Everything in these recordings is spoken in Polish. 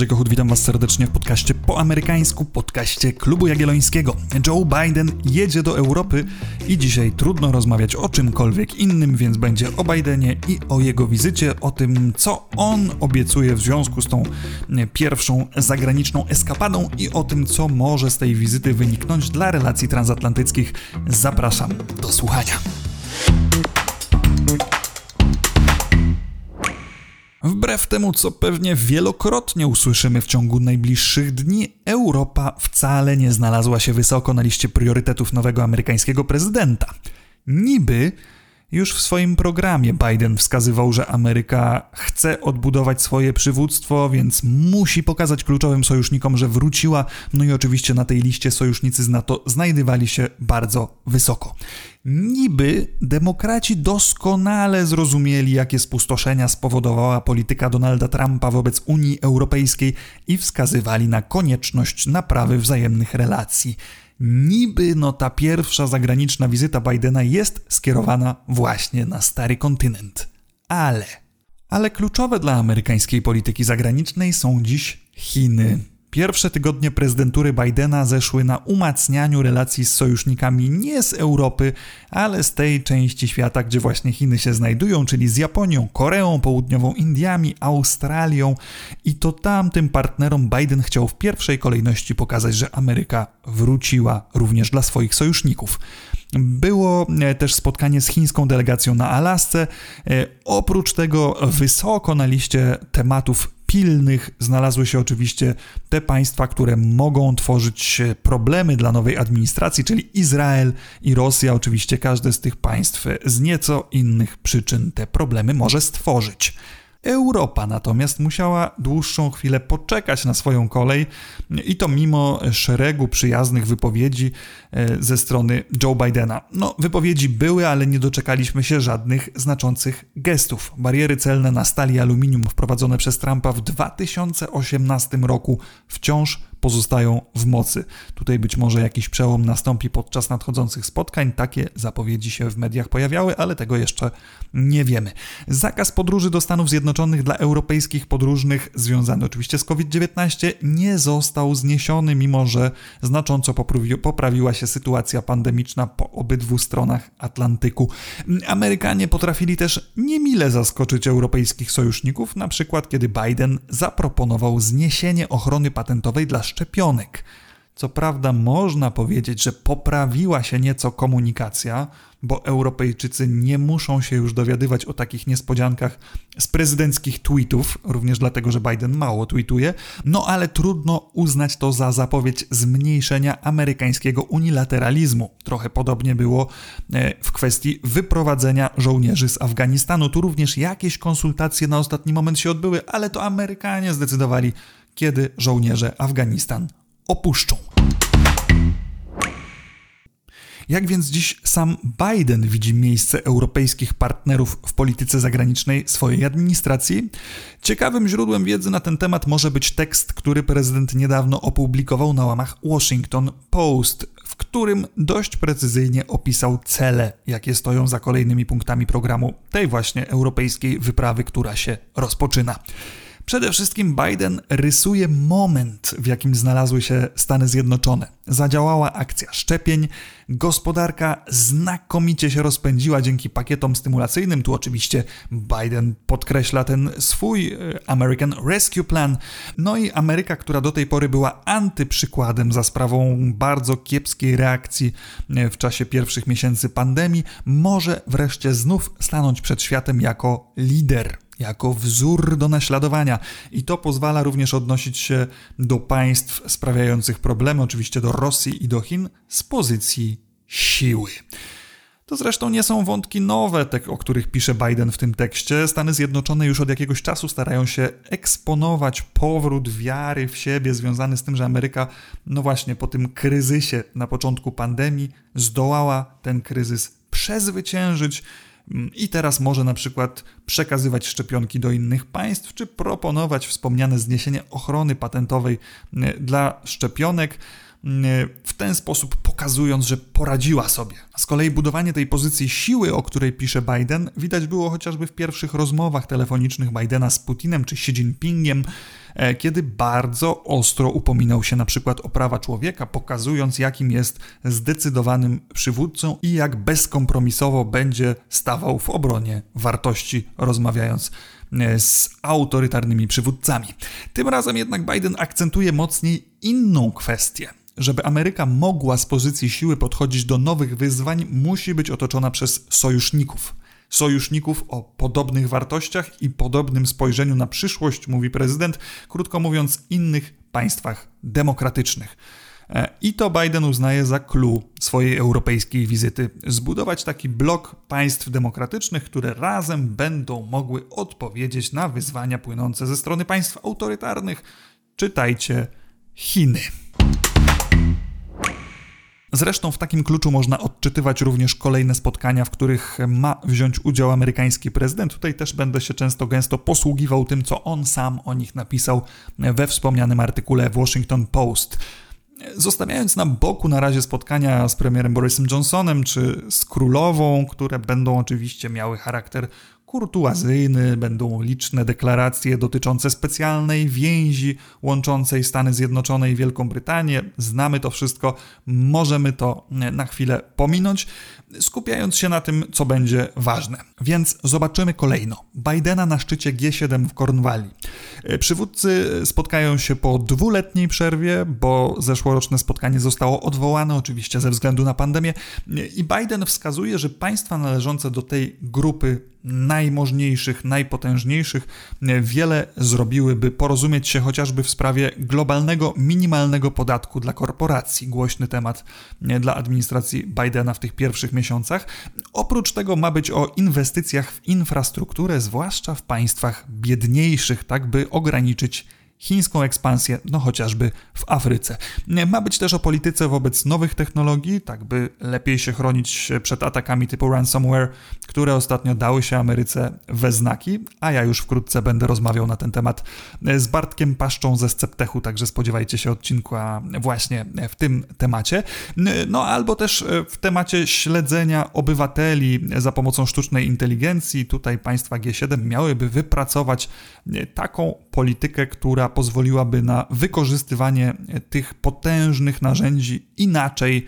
Andrzej Kochut, witam Was serdecznie w podcaście po amerykańsku, podcaście Klubu Jagiellońskiego. Joe Biden jedzie do Europy i dzisiaj trudno rozmawiać o czymkolwiek innym, więc będzie o Bidenie i o jego wizycie, o tym, co on obiecuje w związku z tą pierwszą zagraniczną eskapadą i o tym, co może z tej wizyty wyniknąć dla relacji transatlantyckich. Zapraszam do słuchania. Wbrew temu, co pewnie wielokrotnie usłyszymy w ciągu najbliższych dni, Europa wcale nie znalazła się wysoko na liście priorytetów nowego amerykańskiego prezydenta. Niby już w swoim programie Biden wskazywał, że Ameryka chce odbudować swoje przywództwo, więc musi pokazać kluczowym sojusznikom, że wróciła. No i oczywiście na tej liście sojusznicy z NATO znajdywali się bardzo wysoko. Niby demokraci doskonale zrozumieli, jakie spustoszenia spowodowała polityka Donalda Trumpa wobec Unii Europejskiej i wskazywali na konieczność naprawy wzajemnych relacji niby no ta pierwsza zagraniczna wizyta Bidena jest skierowana właśnie na stary kontynent. Ale, ale kluczowe dla amerykańskiej polityki zagranicznej są dziś Chiny. Pierwsze tygodnie prezydentury Bidena zeszły na umacnianiu relacji z sojusznikami nie z Europy, ale z tej części świata, gdzie właśnie Chiny się znajdują, czyli z Japonią, Koreą Południową, Indiami, Australią. I to tamtym partnerom Biden chciał w pierwszej kolejności pokazać, że Ameryka wróciła również dla swoich sojuszników. Było e, też spotkanie z chińską delegacją na Alasce. E, oprócz tego wysoko na liście tematów pilnych znalazły się oczywiście te państwa, które mogą tworzyć problemy dla nowej administracji, czyli Izrael i Rosja. Oczywiście każde z tych państw z nieco innych przyczyn te problemy może stworzyć. Europa natomiast musiała dłuższą chwilę poczekać na swoją kolej i to mimo szeregu przyjaznych wypowiedzi e, ze strony Joe Bidena. No, wypowiedzi były, ale nie doczekaliśmy się żadnych znaczących gestów. Bariery celne na stali aluminium wprowadzone przez Trumpa w 2018 roku wciąż pozostają w mocy. Tutaj być może jakiś przełom nastąpi podczas nadchodzących spotkań. Takie zapowiedzi się w mediach pojawiały, ale tego jeszcze nie wiemy. Zakaz podróży do Stanów Zjednoczonych dla europejskich podróżnych, związany oczywiście z COVID-19, nie został zniesiony, mimo że znacząco poprawiła się sytuacja pandemiczna po obydwu stronach Atlantyku. Amerykanie potrafili też niemile zaskoczyć europejskich sojuszników, na przykład kiedy Biden zaproponował zniesienie ochrony patentowej dla szczepionek. Co prawda, można powiedzieć, że poprawiła się nieco komunikacja, bo Europejczycy nie muszą się już dowiadywać o takich niespodziankach z prezydenckich tweetów, również dlatego, że Biden mało tweetuje, no ale trudno uznać to za zapowiedź zmniejszenia amerykańskiego unilateralizmu. Trochę podobnie było e, w kwestii wyprowadzenia żołnierzy z Afganistanu. Tu również jakieś konsultacje na ostatni moment się odbyły, ale to Amerykanie zdecydowali, kiedy żołnierze Afganistan opuszczą. Jak więc dziś sam Biden widzi miejsce europejskich partnerów w polityce zagranicznej swojej administracji? Ciekawym źródłem wiedzy na ten temat może być tekst, który prezydent niedawno opublikował na łamach Washington Post, w którym dość precyzyjnie opisał cele, jakie stoją za kolejnymi punktami programu tej właśnie europejskiej wyprawy, która się rozpoczyna. Przede wszystkim Biden rysuje moment, w jakim znalazły się Stany Zjednoczone. Zadziałała akcja szczepień, gospodarka znakomicie się rozpędziła dzięki pakietom stymulacyjnym. Tu oczywiście Biden podkreśla ten swój e, American Rescue Plan. No i Ameryka, która do tej pory była antyprzykładem za sprawą bardzo kiepskiej reakcji e, w czasie pierwszych miesięcy pandemii, może wreszcie znów stanąć przed światem jako lider jako wzór do naśladowania. I to pozwala również odnosić się do państw sprawiających problemy, oczywiście do Rosji i do Chin, z pozycji siły. To zresztą nie są wątki nowe, te, o których pisze Biden w tym tekście. Stany Zjednoczone już od jakiegoś czasu starają się eksponować powrót wiary w siebie związany z tym, że Ameryka, no właśnie, po tym kryzysie na początku pandemii, zdołała ten kryzys przezwyciężyć i teraz może na przykład przekazywać szczepionki do innych państw, czy proponować wspomniane zniesienie ochrony patentowej e, dla szczepionek. W ten sposób pokazując, że poradziła sobie. Z kolei budowanie tej pozycji siły, o której pisze Biden, widać było chociażby w pierwszych rozmowach telefonicznych Bidena z Putinem czy Xi Jinpingiem, e, kiedy bardzo ostro upominał się na przykład o prawa człowieka, pokazując, jakim jest zdecydowanym przywódcą i jak bezkompromisowo będzie stawał w obronie wartości, rozmawiając e, z autorytarnymi przywódcami. Tym razem jednak Biden akcentuje mocniej inną kwestię. Żeby Ameryka mogła z pozycji siły podchodzić do nowych wyzwań, musi być otoczona przez sojuszników. Sojuszników o podobnych wartościach i podobnym spojrzeniu na przyszłość, mówi prezydent, krótko mówiąc, innych państwach demokratycznych. E, I to Biden uznaje za clue swojej europejskiej wizyty zbudować taki blok państw demokratycznych, które razem będą mogły odpowiedzieć na wyzwania płynące ze strony państw autorytarnych. Czytajcie Chiny. Zresztą w takim kluczu można odczytywać również kolejne spotkania, w których ma wziąć udział amerykański prezydent. Tutaj też będę się często gęsto posługiwał tym, co on sam o nich napisał we wspomnianym artykule w Washington Post. Zostawiając na boku na razie spotkania z premierem Borisem Johnsonem czy z królową, które będą oczywiście miały charakter kurtuazyjny, będą liczne deklaracje dotyczące specjalnej więzi łączącej Stany Zjednoczone i Wielką Brytanię. Znamy to wszystko, możemy to na chwilę pominąć, skupiając się na tym, co będzie ważne. Więc zobaczymy kolejno. Bidena na szczycie G7 w Cornwalli. Przywódcy spotkają się po dwuletniej przerwie, bo zeszłoroczne spotkanie zostało odwołane oczywiście ze względu na pandemię i Biden wskazuje, że państwa należące do tej grupy najmożniejszych, najpotężniejszych wiele zrobiły, by porozumieć się chociażby w sprawie globalnego minimalnego podatku dla korporacji. Głośny temat dla administracji Bidena w tych pierwszych miesiącach. Oprócz tego ma być o inwestycjach w infrastrukturę, zwłaszcza w państwach biedniejszych, tak by ograniczyć chińską ekspansję, no chociażby w Afryce. Ma być też o polityce wobec nowych technologii, tak by lepiej się chronić przed atakami typu ransomware, które ostatnio dały się Ameryce we znaki, a ja już wkrótce będę rozmawiał na ten temat z Bartkiem Paszczą ze Sceptechu, także spodziewajcie się odcinku właśnie w tym temacie. No albo też w temacie śledzenia obywateli za pomocą sztucznej inteligencji. Tutaj państwa G7 miałyby wypracować taką politykę, która pozwoliłaby na wykorzystywanie tych potężnych narzędzi inaczej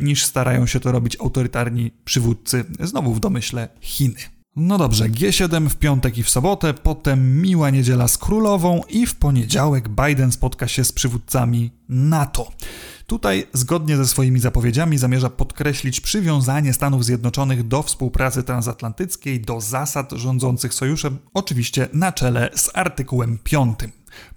niż starają się to robić autorytarni przywódcy, znowu w domyśle Chiny. No dobrze, G7 w piątek i w sobotę, potem miła niedziela z królową i w poniedziałek Biden spotka się z przywódcami NATO. Tutaj, zgodnie ze swoimi zapowiedziami, zamierza podkreślić przywiązanie Stanów Zjednoczonych do współpracy transatlantyckiej, do zasad rządzących sojuszem, oczywiście na czele z artykułem 5.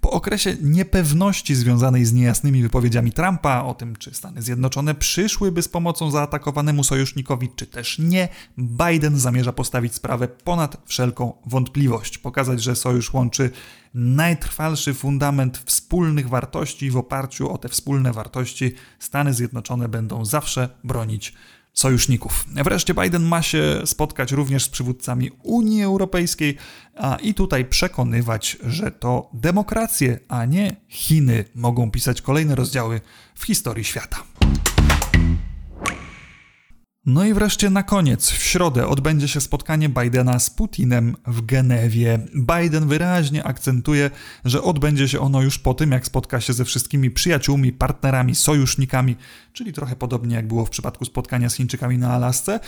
Po okresie niepewności związanej z niejasnymi wypowiedziami Trumpa o tym, czy Stany Zjednoczone przyszłyby z pomocą zaatakowanemu sojusznikowi, czy też nie, Biden zamierza postawić sprawę ponad wszelką wątpliwość, pokazać, że sojusz łączy najtrwalszy fundament wspólnych wartości i w oparciu o te wspólne wartości Stany Zjednoczone będą zawsze bronić sojuszników. Wreszcie Biden ma się spotkać również z przywódcami Unii Europejskiej a i tutaj przekonywać, że to demokracje, a nie Chiny mogą pisać kolejne rozdziały w historii świata. No i wreszcie na koniec, w środę odbędzie się spotkanie Bidena z Putinem w Genewie. Biden wyraźnie akcentuje, że odbędzie się ono już po tym, jak spotka się ze wszystkimi przyjaciółmi, partnerami, sojusznikami, czyli trochę podobnie jak było w przypadku spotkania z Chińczykami na Alasce.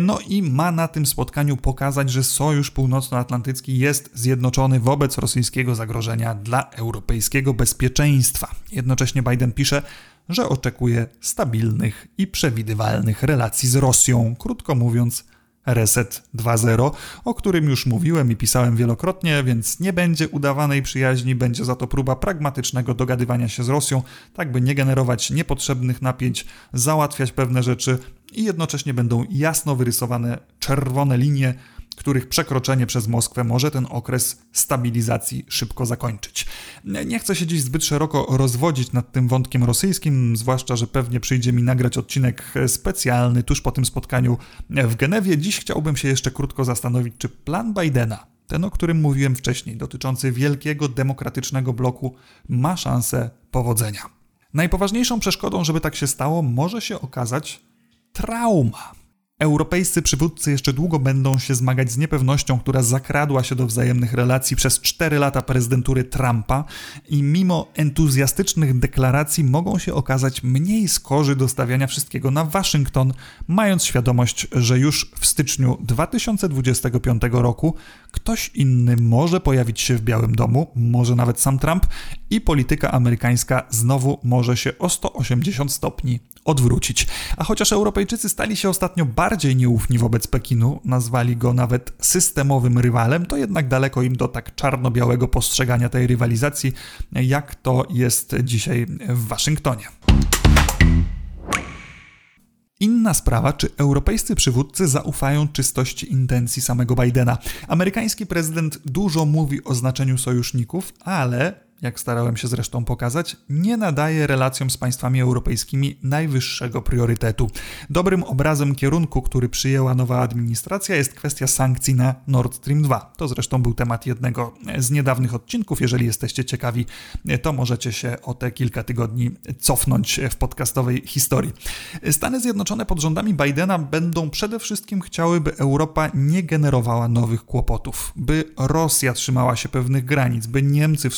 No i ma na tym spotkaniu pokazać, że Sojusz Północnoatlantycki jest zjednoczony wobec rosyjskiego zagrożenia dla europejskiego bezpieczeństwa. Jednocześnie Biden pisze, że oczekuje stabilnych i przewidywalnych relacji z Rosją, krótko mówiąc, Reset 2.0, o którym już mówiłem i pisałem wielokrotnie, więc nie będzie udawanej przyjaźni, będzie za to próba pragmatycznego dogadywania się z Rosją, tak by nie generować niepotrzebnych napięć, załatwiać pewne rzeczy i jednocześnie będą jasno wyrysowane czerwone linie, których przekroczenie przez Moskwę może ten okres stabilizacji szybko zakończyć. Nie chcę się dziś zbyt szeroko rozwodzić nad tym wątkiem rosyjskim, zwłaszcza, że pewnie przyjdzie mi nagrać odcinek specjalny tuż po tym spotkaniu w Genewie. Dziś chciałbym się jeszcze krótko zastanowić, czy plan Bidena, ten o którym mówiłem wcześniej, dotyczący wielkiego demokratycznego bloku, ma szansę powodzenia. Najpoważniejszą przeszkodą, żeby tak się stało, może się okazać trauma. Europejscy przywódcy jeszcze długo będą się zmagać z niepewnością, która zakradła się do wzajemnych relacji przez 4 lata prezydentury Trumpa i mimo entuzjastycznych deklaracji mogą się okazać mniej skorzy do stawiania wszystkiego na Waszyngton, mając świadomość, że już w styczniu 2025 roku ktoś inny może pojawić się w Białym Domu, może nawet sam Trump i polityka amerykańska znowu może się o 180 stopni odwrócić. A chociaż Europejczycy stali się ostatnio bardziej nieufni wobec Pekinu, nazwali go nawet systemowym rywalem, to jednak daleko im do tak czarno-białego postrzegania tej rywalizacji, jak to jest dzisiaj w Waszyngtonie. Inna sprawa, czy europejscy przywódcy zaufają czystości intencji samego Bidena. Amerykański prezydent dużo mówi o znaczeniu sojuszników, ale jak starałem się zresztą pokazać, nie nadaje relacjom z państwami europejskimi najwyższego priorytetu. Dobrym obrazem kierunku, który przyjęła nowa administracja, jest kwestia sankcji na Nord Stream 2. To zresztą był temat jednego z niedawnych odcinków. Jeżeli jesteście ciekawi, to możecie się o te kilka tygodni cofnąć w podcastowej historii. Stany Zjednoczone pod rządami Bidena będą przede wszystkim chciały, by Europa nie generowała nowych kłopotów, by Rosja trzymała się pewnych granic, by Niemcy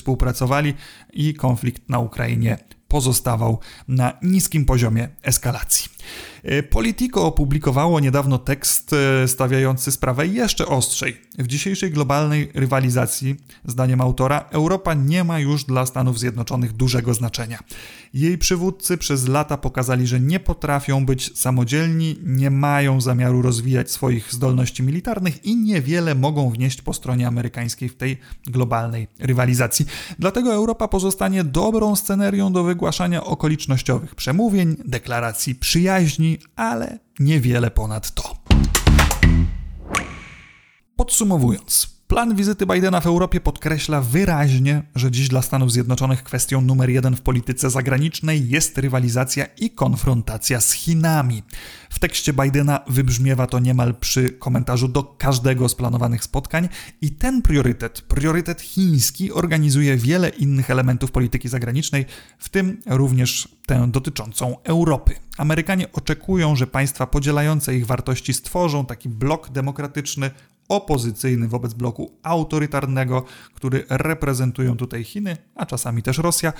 i konflikt na Ukrainie pozostawał na niskim poziomie eskalacji. E, Politico opublikowało niedawno tekst e, stawiający sprawę jeszcze ostrzej. W dzisiejszej globalnej rywalizacji, zdaniem autora, Europa nie ma już dla Stanów Zjednoczonych dużego znaczenia. Jej przywódcy przez lata pokazali, że nie potrafią być samodzielni, nie mają zamiaru rozwijać swoich zdolności militarnych i niewiele mogą wnieść po stronie amerykańskiej w tej globalnej rywalizacji. Dlatego Europa pozostanie dobrą scenerią do wygłaszania okolicznościowych przemówień, deklaracji przyjaźni, ale niewiele ponad to. Podsumowując, Plan wizyty Bidena w Europie podkreśla wyraźnie, że dziś dla Stanów Zjednoczonych kwestią numer jeden w polityce zagranicznej jest rywalizacja i konfrontacja z Chinami. W tekście Bidena wybrzmiewa to niemal przy komentarzu do każdego z planowanych spotkań i ten priorytet, priorytet chiński, organizuje wiele innych elementów polityki zagranicznej, w tym również tę dotyczącą Europy. Amerykanie oczekują, że państwa podzielające ich wartości stworzą taki blok demokratyczny opozycyjny wobec bloku autorytarnego, który reprezentują tutaj Chiny, a czasami też Rosja.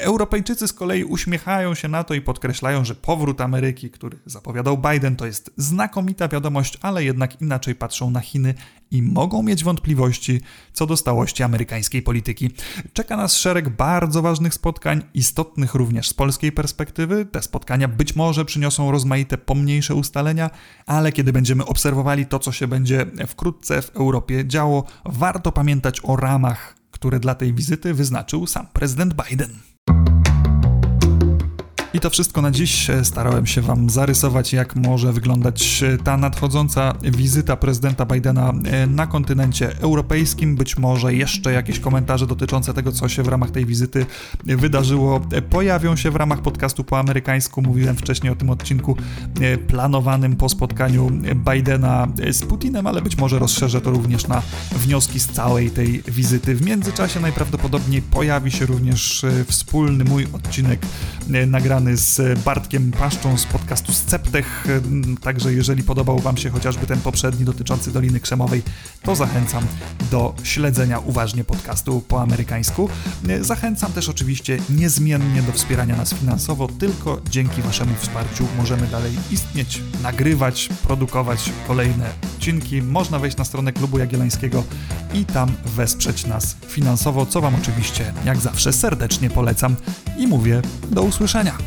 Europejczycy z kolei uśmiechają się na to i podkreślają, że powrót Ameryki, który zapowiadał Biden, to jest znakomita wiadomość, ale jednak inaczej patrzą na Chiny i mogą mieć wątpliwości co do stałości amerykańskiej polityki. Czeka nas szereg bardzo ważnych spotkań, istotnych również z polskiej perspektywy. Te spotkania być może przyniosą rozmaite pomniejsze ustalenia, ale kiedy będziemy obserwowali to, co się będzie wkrótce w Europie działo, warto pamiętać o ramach, które dla tej wizyty wyznaczył sam prezydent Biden. I to wszystko na dziś. Starałem się Wam zarysować, jak może wyglądać ta nadchodząca wizyta prezydenta Bidena e, na kontynencie europejskim. Być może jeszcze jakieś komentarze dotyczące tego, co się w ramach tej wizyty wydarzyło, e, pojawią się w ramach podcastu po amerykańsku. Mówiłem wcześniej o tym odcinku e, planowanym po spotkaniu Bidena z Putinem, ale być może rozszerzę to również na wnioski z całej tej wizyty. W międzyczasie najprawdopodobniej pojawi się również wspólny mój odcinek nagrany z Bartkiem Paszczą z podcastu Sceptech. Także jeżeli podobał Wam się chociażby ten poprzedni dotyczący Doliny Krzemowej, to zachęcam do śledzenia uważnie podcastu po amerykańsku. Zachęcam też oczywiście niezmiennie do wspierania nas finansowo. Tylko dzięki Waszemu wsparciu możemy dalej istnieć, nagrywać, produkować kolejne odcinki. Można wejść na stronę Klubu Jagiellońskiego i tam wesprzeć nas finansowo, co Wam oczywiście jak zawsze serdecznie polecam i mówię do usłyszenia.